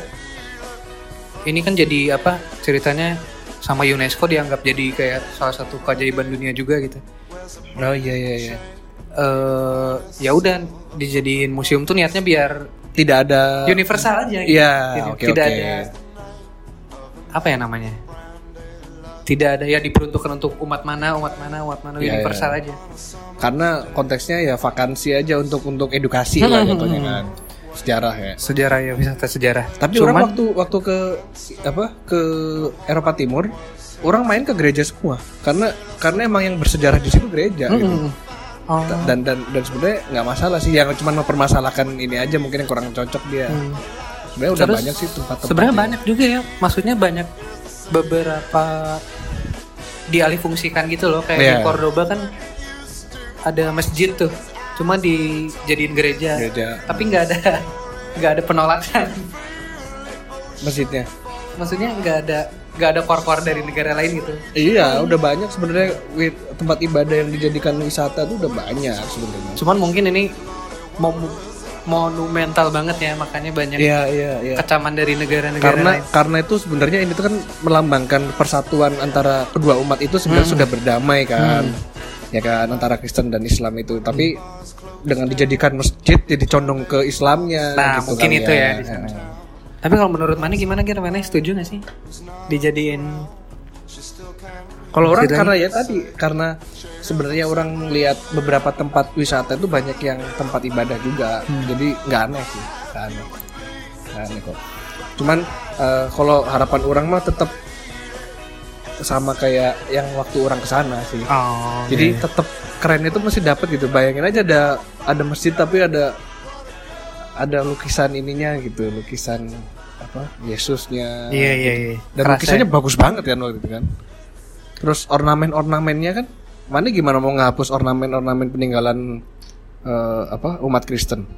ini kan jadi apa ceritanya sama UNESCO dianggap jadi kayak salah satu keajaiban dunia juga gitu. Oh iya iya iya. Eh ya udah dijadiin museum tuh niatnya biar Tidak ada universal aja. gitu. Iya, Tidak- oke tidak oke. ada apa ya namanya? Tidak ada ya diperuntukkan untuk umat mana, umat mana, umat mana Iya, universal iya. aja. Karena konteksnya ya vakansi aja untuk untuk edukasi lah jatuhnya kan. Sejarah ya. Sejarah ya wisata sejarah. Tapi Cuman- orang waktu waktu ke apa ke Eropa Timur orang main ke gereja semua karena karena emang yang bersejarah di situ gereja gitu. Mm-mm. Oh. Dan dan dan sebenarnya nggak masalah sih yang cuma mempermasalahkan ini aja mungkin yang kurang cocok dia. Hmm. Sebenarnya udah Terus, banyak sih tempat-tempat. Sebenarnya banyak juga ya. Maksudnya banyak beberapa dialihfungsikan gitu loh kayak di Iya. Cordoba kan ada masjid tuh. Cuma dijadiin gereja. gereja Tapi nggak ada nggak ada penolakan. masjidnya. Maksudnya nggak ada nggak ada kor-kor dari negara lain gitu. Iya, udah banyak sebenarnya tempat ibadah yang dijadikan wisata tuh udah banyak sebenarnya. Cuman mungkin ini mau monumental banget ya makanya banyak Iya, iya, iya. kecaman dari negara-negara Karena lain. karena itu sebenarnya ini tuh kan melambangkan persatuan antara kedua umat itu sebenarnya Hmm. sudah berdamai kan. Ya kan antara Kristen dan Islam itu. Tapi dengan dijadikan masjid jadi condong ke Islamnya Nah, gitu mungkin kali itu ya di sana. Heeh. Tapi kalau menurut Mane gimana kira Mane setuju gak sih dijadiin Kalau orang Masjid karena ya tadi karena sebenarnya orang lihat beberapa tempat wisata itu banyak yang tempat ibadah juga. Hmm. Jadi nggak aneh sih, nggak aneh. Nggak aneh kok. Cuman eh, kalau harapan orang mah tetap sama kayak yang waktu orang ke sana sih. Oh, Jadi tetap keren itu masih dapat gitu. Bayangin aja ada ada masjid tapi ada ada lukisan ininya gitu, lukisan apa Yesusnya. Iya iya iya. Dan Kerasa lukisannya ya. bagus banget kan waktu itu kan. Terus ornamen-ornamennya kan mana gimana mau ngapus ornamen-ornamen peninggalan eh, apa umat Kristen?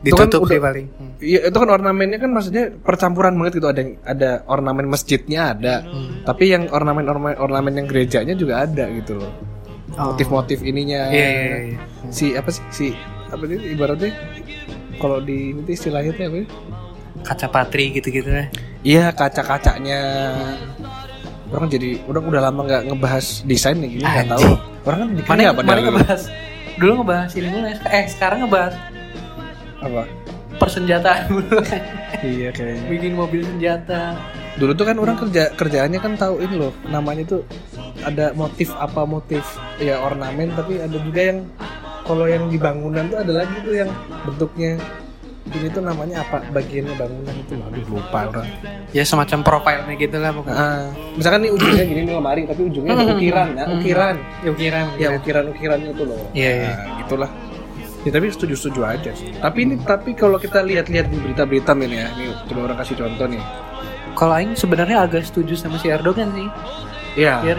Itu kan ditutup sih udah- paling. Hmm. Iya itu kan ornamennya kan maksudnya percampuran banget gitu ada yang ada ornamen masjidnya ada, Hmm. tapi yang ornamen ornamen ornamen yang gerejanya juga ada gitu loh. Oh. Motif-motif ininya. Iya iya iya. Si apa sih si apa ini ibaratnya kalau di ini tuh istilahnya apa ya? Kaca patri gitu-gitu ya. Iya kaca-kacanya. Orang jadi orang udah lama nggak ngebahas desain nih gini nggak tahu. Orang kan Mana mana dari dulu? ngebahas dulu ngebahas ini dulu ya. Eh sekarang ngebahas Apa? persenjataan dulu. Iya kayaknya. Bikin mobil senjata. Dulu tuh kan orang kerja kerjaannya kan tahu ini loh namanya tuh ada motif apa motif ya ornamen tapi ada juga yang kalau yang di bangunan tuh ada lagi tuh yang bentuknya ini tuh namanya apa bagiannya bangunan itu aduh lupa orang Ya semacam profilnya gitu lah pokoknya. nah, misalkan nih ujungnya gini nih lemari tapi ujungnya ada ukiran ya ukiran Ya ukiran. ya ukiran ukirannya itu loh Iya, iya. nah, gitulah ya tapi setuju setuju aja sih tapi ini tapi kalau kita lihat-lihat di berita-berita nih ya nih coba orang kasih contoh nih Kalau Aing sebenarnya agak setuju sama si Erdogan sih. Iya. Biar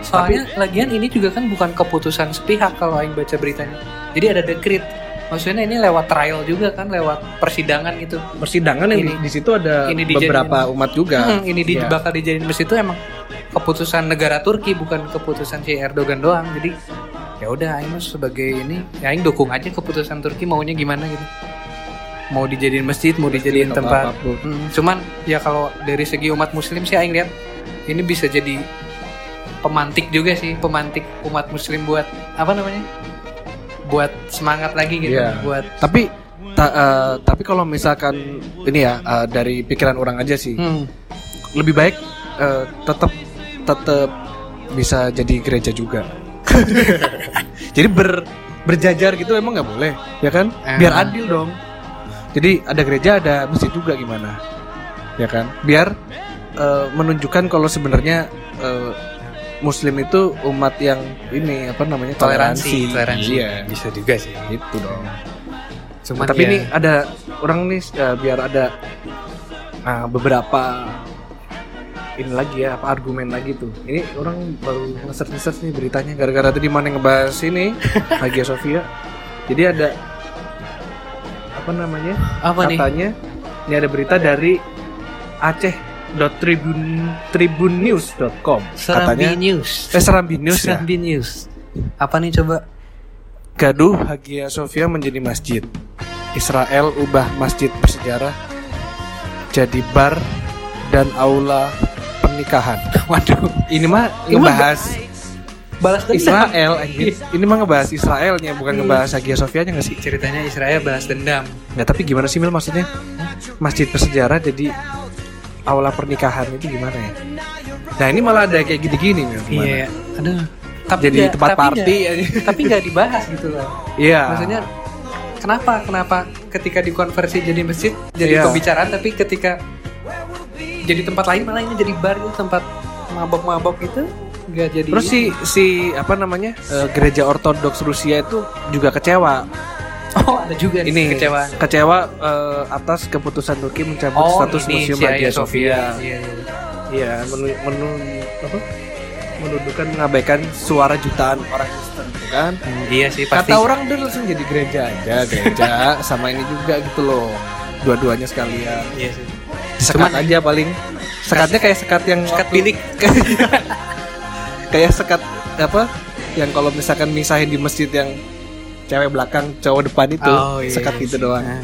soalnya lagian ini juga kan bukan keputusan sepihak kalau Aing baca beritanya. Jadi ada dekrit. Maksudnya ini lewat trial juga kan, lewat persidangan gitu. persidangan yang Ini- di, di situ ada ini beberapa umat juga. Hmm, ini di, Iya. bakal dijadiin bus itu emang keputusan negara Turki bukan keputusan si Erdogan doang. Jadi ya udah Aing sebagai ini ya Aing dukung aja keputusan Turki maunya gimana gitu. mau dijadiin masjid mau dijadiin tempat. Hmm, cuman ya kalau dari segi umat muslim sih aing lihat ini bisa jadi pemantik juga sih pemantik umat muslim buat apa namanya buat semangat lagi gitu Iya. buat Tapi ta- eh, tapi kalau misalkan ini ya eh, dari pikiran orang aja sih, hmm, lebih baik eh, tetap tetap bisa jadi gereja juga. jadi ber berjajar gitu emang nggak boleh, ya kan? Biar Ah. adil dong. Jadi ada gereja ada masjid juga gimana, ya kan? Biar eh, menunjukkan kalau sebenarnya eh, Muslim itu umat yang ini apa namanya toleransi toleransi Iya, bisa juga sih itu dong. cuman Tapi ya, ini ada orang nih eh, biar ada ah, beberapa ini lagi ya apa argumen lagi tuh. Ini orang baru nge-search nge-search nih beritanya gara-gara tadi mana ngebahas ini Hagia Sophia. Jadi ada apa namanya? apa nih katanya ini ada berita dari aceh.tribun tribunnews.com Serambi katanya News eh Serambi News ya. Serambi News apa nih coba Gaduh Hagia Sophia menjadi masjid. Israel ubah masjid bersejarah jadi bar dan aula pernikahan. waduh Ini mah ngebahas balas dendam Israel anjir. Ini mah ngebahas Israelnya bukan ngebahas Hagia Sophia-nya nggak sih? ceritanya Israel balas dendam Nggak, tapi gimana sih Mil maksudnya? Masjid bersejarah jadi aula pernikahan itu gimana ya? Nah, ini malah ada kayak gini-gini. Gimana? iya aduh tapi Jadi nggak- tempat tapi party aja. tapi nggak dibahas gitu loh Iya. maksudnya kenapa kenapa ketika dikonversi jadi masjid jadi Iya. pembicaraan tapi ketika jadi tempat lain malah ini jadi bar gitu tempat mabok-mabok gitu nggak jadi Terus si si apa namanya eh, gereja Ortodoks Rusia itu juga kecewa. oh ada juga nih Ini kecewa kecewa eh, atas keputusan Turki mencabut status ini museum Hagia Sophia. Iya, iya. Iya, menu, menu apa? Menuduhkan mengabaikan suara jutaan orang Kristen gitu kan. Hmm, iya sih pasti Kata orang udah langsung jadi gereja aja, gereja sama ini juga gitu loh. Dua-duanya sekalian. iya sih Sekat Cuman- aja paling. Sekatnya kayak sekat yang sekat bilik kayak sekat apa yang kalau misalkan misahin di masjid yang cewek belakang cowok depan itu Oh, iya. sekat gitu doang Nah,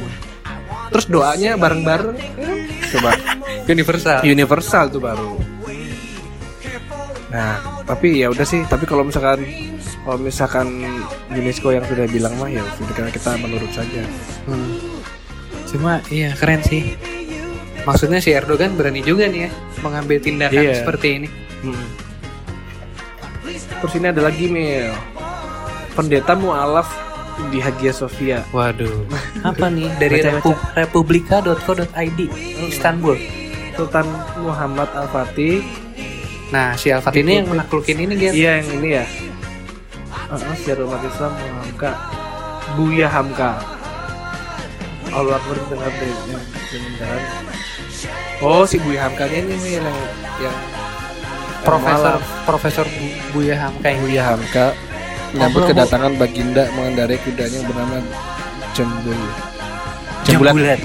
terus doanya bareng-bareng coba universal universal tuh baru nah tapi ya udah sih tapi kalau misalkan kalau misalkan UNESCO yang sudah bilang mah ya sudah kita- kita menurut saja Hmm. Cuma iya keren sih. Maksudnya si Erdogan berani juga nih ya mengambil tindakan Iya. seperti ini. Hmm. terus ini ada lagi Mil pendeta mualaf di Hagia Sophia Waduh. Apa nih dari repu- republika.co.id Istanbul. Sultan Muhammad Al Fatih Nah, si Alfat ini yang menaklukin ini Ger. Iya yang ini ya. Uh, sejarah umat Islam Hamka Buya Hamka. Allah Akbar yang kementerian. Oh si Buya Hamkanya ini nih yang yang Profesor. Profesor Bu- Buya Hamka ini. Buya Hamka menyambut kedatangan Baginda mengendarai kudanya bernama Jembul. Jembulan. Jambulan.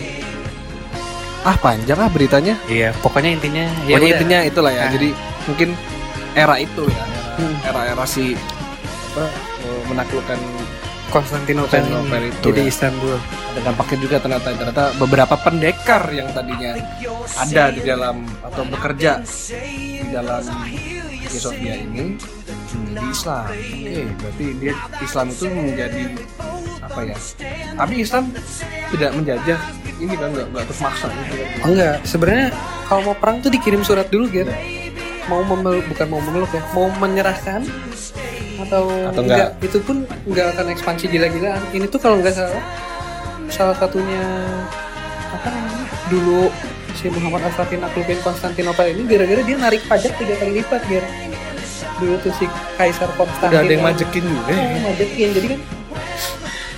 Ah panjang ah beritanya. Iya, pokoknya intinya ya Pokoknya udah. intinya itulah ya. Nah. Jadi mungkin era itu ya, Hmm. era era si apa eh, menaklukkan Konstantinopel itu jadi ya. Istanbul. ada dampaknya juga ternyata ternyata beberapa pendekar yang tadinya ada di dalam atau bekerja di dalam Sophia ini menjadi Islam. Oke, berarti dia Islam itu menjadi apa ya? Tapi Islam tidak menjajah ini kan nggak nggak terus maksa gitu kan. Oh enggak, sebenarnya kalau mau perang tuh dikirim surat dulu Ger. Mau memeluk bukan mau memeluk ya, mau menyerahkan atau, Atau enggak? itu pun enggak akan ekspansi gila-gilaan. Ini tuh kalau nggak salah salah satunya apa namanya? Dulu si Muhammad naklukin Konstantinopel ini gara-gara dia narik pajak tiga kali lipat Ger. Dulu tuh si Kaisar Konstantin Udah ada yang majekin juga. Eh, ya. majekin jadi kan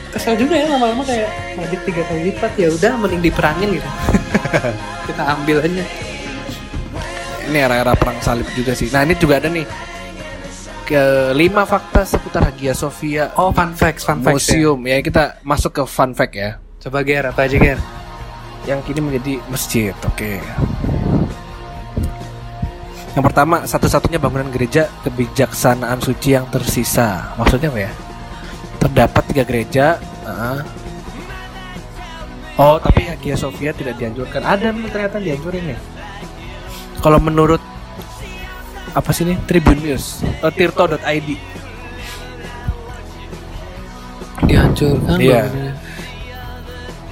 kesel juga ya lama-lama kayak majek tiga kali lipat ya udah mending diperangin gitu kita ambil aja Ini era-era perang salib juga sih. Nah ini juga ada nih ke lima fakta seputar Hagia Sophia oh fun facts fun facts ya. Museum ya kita masuk ke fun fact ya. coba Ger apa aja Ger yang kini menjadi masjid. Oke. Yang pertama, satu-satunya bangunan gereja kebijaksanaan suci yang tersisa. Maksudnya apa ya? Terdapat tiga gereja. ah, Oh, tapi Hagia Sophia tidak dianjurkan. Ada nih ternyata dianjurin nih. Kalau menurut apa sih nih Tribun News, uh, tirto.id. Dihancurkan Iya. bangunannya.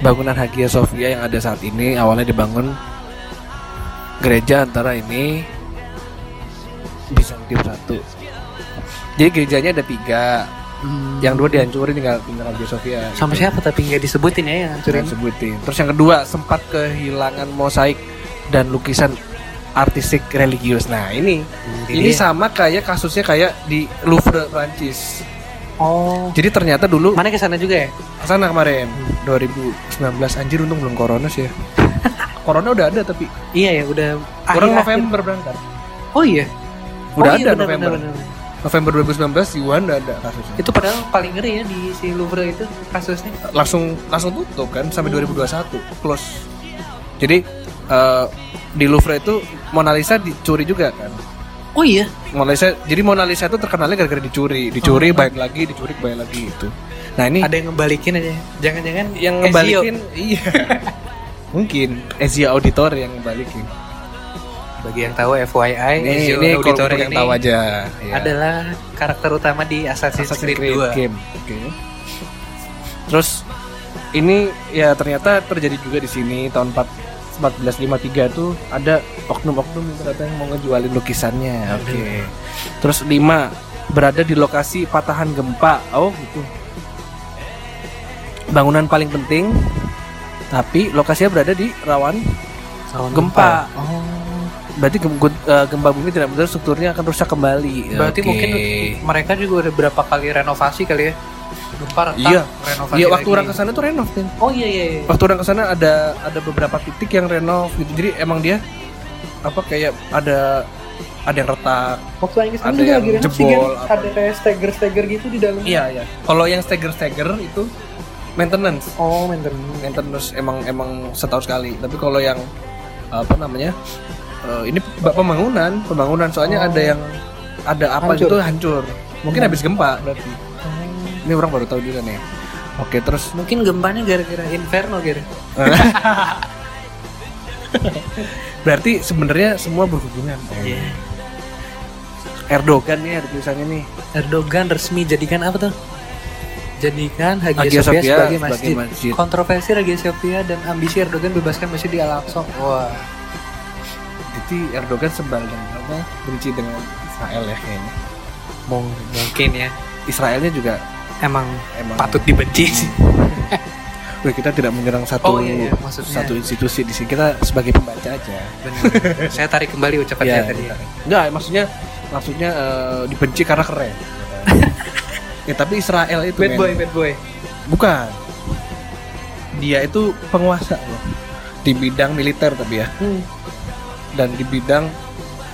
Bangunan Hagia Sophia yang ada saat ini awalnya dibangun gereja antara ini Bizantium satu. Jadi gerejanya ada tiga, Hmm. yang dua dihancurin tinggal tinggal Hagia Sophia. Sampai siapa tapi nggak disebutin ya yang hancurin. Jangan sebutin. Terus yang kedua sempat kehilangan mosaik dan lukisan artistik religius. Nah ini Ini ini dia. sama kayak kasusnya kayak di Louvre Prancis. Oh. Jadi ternyata dulu Mana ke sana juga ya? ke sana kemarin 2019 anjir untung belum corona sih ya. corona udah ada tapi Iya ya, udah akhir-akhir. November berangkat. Oh iya. Udah Oh iya, ada benar, November. benar, benar. November 2019 di Wuhan udah ada kasusnya. Itu padahal paling ngeri ya di si Louvre itu kasusnya. Langsung langsung tutup kan sampai 2021 close. Jadi eh, di Louvre itu Mona Lisa dicuri juga kan. Oh iya. Mona Lisa jadi Mona Lisa itu terkenalnya gara-gara dicuri, dicuri baik lagi, dicuri baik lagi itu. Nah ini Ada yang ngebalikin aja. Jangan-jangan yang Ezio. ngebalikin iya. Mungkin Ezio Auditor yang ngebalikin. Bagi yang tahu FYI, Ini, Ezio ini kalau yang tahu aja. ya. adalah karakter utama di Assassin's, Assassin's Creed, Creed 2. game. Oke. Terus ini ya ternyata terjadi juga di sini tahun 4 1453 tuh ada oknum-oknum yang ternyata yang mau ngejualin lukisannya. Oke. Terus 5 berada di lokasi patahan gempa. Oh, gitu. Bangunan paling penting tapi lokasinya berada di rawan Tahun Gempa. Oh. Berarti eh, gempa bumi tidak benar strukturnya akan rusak kembali. Berarti mungkin mereka juga udah berapa kali renovasi kali ya? Gempa retak, Iya. renovasi Iya waktu lagi. orang ke sana tuh renov kan. Oh iya iya. iya. waktu orang ke sana ada ada beberapa titik yang renov gitu jadi emang dia apa kayak ada ada yang retak Waktu yang Ada juga yang lagi jebol, kan? apa Ada kayak stagger-stagger gitu di dalam. iya iya kalau yang stagger stagger itu maintenance Oh, maintenance. maintenance emang emang setahun sekali tapi kalau yang apa namanya eh, ini pembangunan pembangunan soalnya Oh. ada yang ada apa Hancur. gitu hancur mungkin Hmm. habis gempa berarti ini orang baru tahu juga nih oke terus Mungkin gempanya gara-gara inferno gitu. berarti sebenarnya semua berhubungan Iya. Erdogan nih ada tulisannya nih Erdogan resmi jadikan apa tuh? Jadikan Hagia, Hagia Sophia, Sophia sebagai, sebagai masjid. masjid. Kontroversi Hagia Sophia dan ambisi Erdogan bebaskan masjid di Al-Aqsa. Wah. Jadi Erdogan sebal dan apa benci dengan Israel ya kayaknya. Mung- mungkin ya. Israelnya juga Emang emang patut dibenci sih. Wih, kita tidak menyerang satu Oh, iya, iya, maksudnya. satu institusi di sini kita sebagai pembaca aja. Benar. saya tarik kembali ucapan saya tadi. Enggak, maksudnya maksudnya eh, dibenci karena keren. ya tapi Israel itu Bad boy, bad boy. bukan. Dia itu penguasa loh di bidang militer tapi ya Hmm. Dan di bidang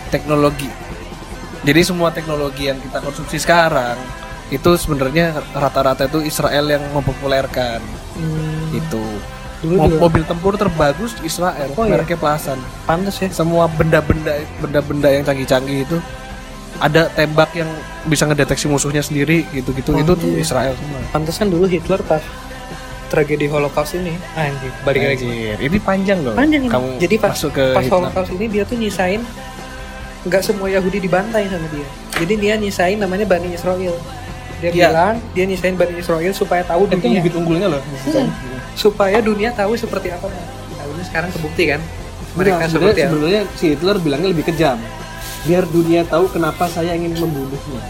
teknologi. Jadi semua teknologi yang kita konsumsi sekarang itu sebenarnya rata-rata itu Israel yang mempopulerkan Hmm. itu. Dulu Mo- mobil tempur terbagus di Israel, Oh, iya? mereknya Plasan. pantas ya. Semua benda-benda benda-benda yang canggih-canggih itu ada tembak yang bisa ngedeteksi musuhnya sendiri gitu-gitu. Oh, itu tuh iya. Israel semua. Pantas kan dulu Hitler pas tragedi Holocaust ini. Anjir, balik lagi. Ini panjang loh. Panjang ini. Kamu Jadi pas masuk ke pas Hitler. Holocaust ini dia tuh nyisain nggak semua Yahudi dibantai sama dia. Jadi dia nyisain namanya Bani Israel. Dia Iya. bilang dia nyisain Bani Israel supaya tahu itu dunia bibit unggulnya loh. Hmm. supaya dunia tahu seperti apa. Nah, ini sekarang kebukti kan. Mereka seperti sebenarnya, si Hitler bilangnya lebih kejam. Biar dunia tahu kenapa saya ingin membunuhnya.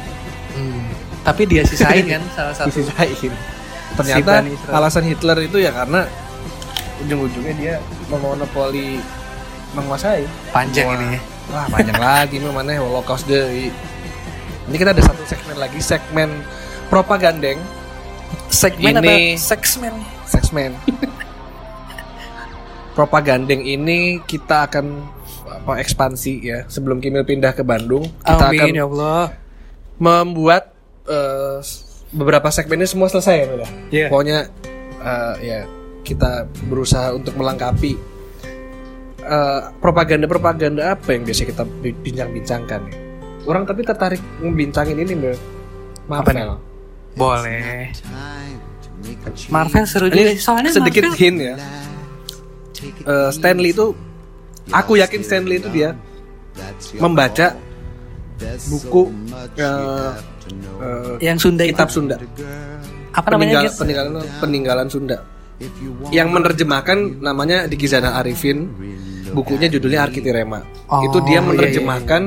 Hmm. Tapi dia sisain kan salah satu. Disisain. Ternyata Israel. alasan Hitler itu ya karena ujung-ujungnya dia memonopoli menguasai. Panjang Wah. ini ya. Wah panjang lagi ini mana Holocaust deh. Ini kita ada satu segmen lagi segmen propagandeng Segmen Ini- segmen propagandeng ini kita akan apa ekspansi ya sebelum Kimil pindah ke Bandung kita akan Amin ya Allah. membuat eh, beberapa segmen ini semua selesai ya udah Iya. pokoknya eh, ya kita berusaha untuk melengkapi eh, propaganda-propaganda apa yang biasa kita bi- bincang-bincangkan ya. orang tapi tertarik membincangin ini mbak Apa nih? Marvel Boleh. Marvel seru juga. ini Soalnya sedikit Marvel, hint ya eh, Stanley itu aku yakin Stanley itu dia membaca buku eh, eh, Yang Sunda itu. kitab Sunda Apa namanya? peninggalan peninggalan peninggalan Sunda yang menerjemahkan namanya di Kizana Arifin bukunya judulnya Arkitirema Oh, itu dia iya, menerjemahkan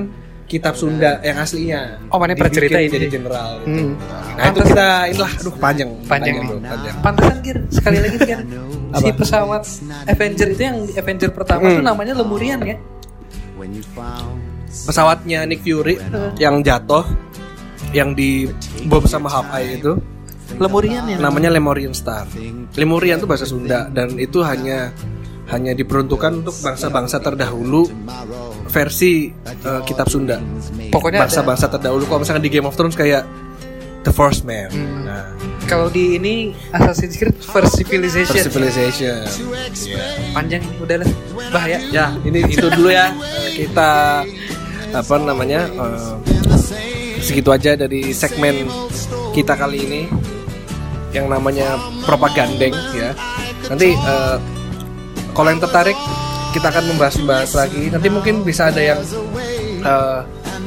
kitab Sunda yang aslinya Oh, mana pernah Dibikin ceritain jadi ini. jenderal gitu. Hmm. nah itu kita inilah aduh panjang Panjang nih. bro, panjang. Pantesan Gir, sekali lagi Gir. si pesawat Avenger itu yang Avenger pertama Hmm. tuh namanya Lemurian ya. pesawatnya Nick Fury yang jatuh yang di bom sama Hawkeye itu Lemurian ya. namanya Lemurian Star. Lemurian itu bahasa Sunda dan itu hanya hanya diperuntukkan untuk bangsa-bangsa terdahulu versi eh, kitab Sunda. Pokoknya ada- bangsa-bangsa terdahulu kalau misalkan di Game of Thrones kayak The First Man. Hmm. Nah, Kalau di ini Assassin's Creed First Civilization. First Civilization. Panjang ini udah lah. Bahaya. Ya, ini itu dulu ya. Kita apa namanya? eh, segitu aja dari segmen kita kali ini yang namanya propagandeng ya. Nanti eh, kalau yang tertarik kita akan membahas-bahas lagi. Nanti mungkin bisa ada yang eh,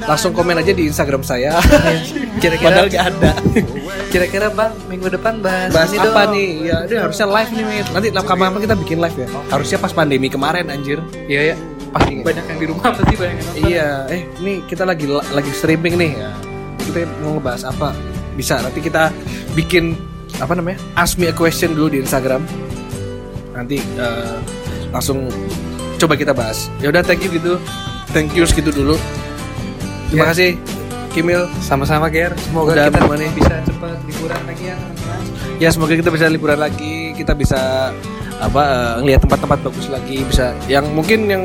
langsung komen aja di Instagram saya. Kira-kira Padahal gak ada. Kira-kira Bang minggu depan bahas, Bahas ini apa dong. nih? Ya, ini harusnya live nih, Mit. Nanti kapan-kapan kita bikin live ya. Harusnya pas pandemi kemarin anjir. Iya ya. Pasti banyak yang di rumah pasti banyak yang nonton. Iya, eh ini kita lagi lagi streaming nih ya. Kita mau ngebahas apa? Bisa nanti kita bikin apa namanya? Ask me a question dulu di Instagram. Nanti eh, langsung coba kita bahas. Ya udah thank you gitu. Thank you segitu dulu. Terima Ya. kasih Kimil. Sama-sama Ger. Semoga Udah kita menemani. bisa cepat liburan lagi ya teman-teman. Ya semoga kita bisa liburan lagi, kita bisa apa eh, ngelihat tempat-tempat bagus lagi, bisa yang mungkin yang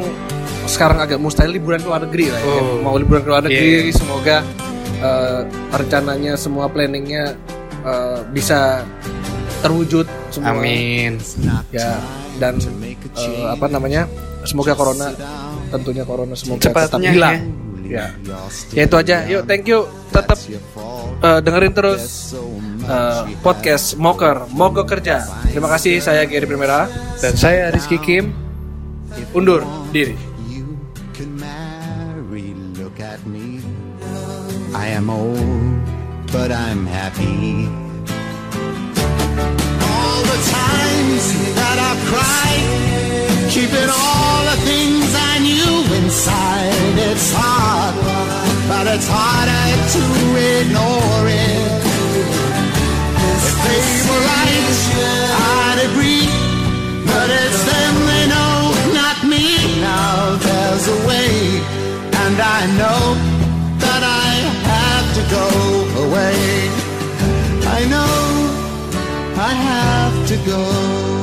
sekarang agak mustahil liburan ke luar negeri lah ya. Oh. Mau liburan ke luar negeri, Iya. semoga eh, rencananya semua planningnya eh, bisa terwujud semua. Amin. Ya dan eh, apa namanya? Semoga corona tentunya corona semoga tetap Cepatnya, hilang. Ya. Ya itu aja. Yuk, thank you. Tetap eh, dengerin terus eh, podcast Moker Mogok Kerja. Terima kasih. Saya Gary Primera. Dan saya Rizky Kim. Undur diri. I am old, but I'm happy. All the times that I've cried, keeping all the things I knew inside. It's hard, but it's harder to ignore it. If they were right, I'd agree. But it's them they know, not me. Now there's a way, and I know that I have to go away. I know I have to go.